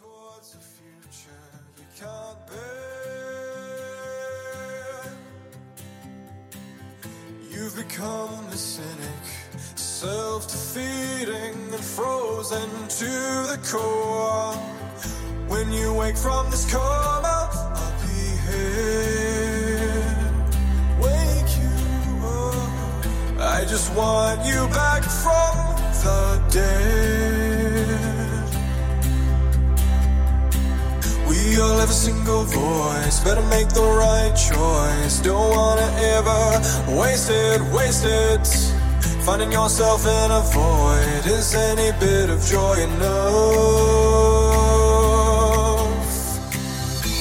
towards a future you can't bear. You've become a cynic, self defeating and frozen to the core. When you wake from this coma, I'll be here. Wake you up. I just want you back from the dead. We all have a single voice, better make the right choice. Don't wanna ever waste it, waste it. Finding yourself in a void is any bit of joy enough.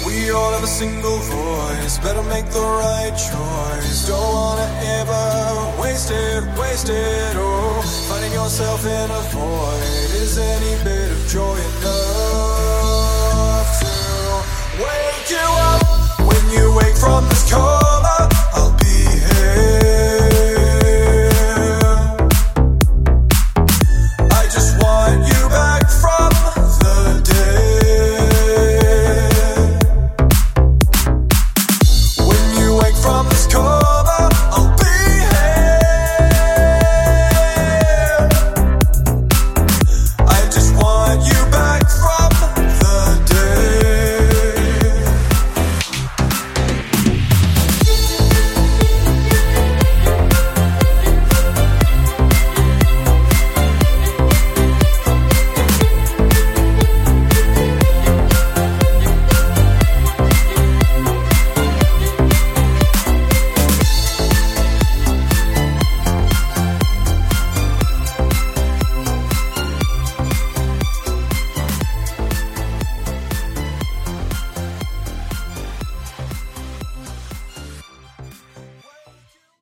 We all have a single voice, better make the right choice. Don't wanna ever waste it, waste it. Oh, finding yourself in a void is any bit of joy enough. from this coast.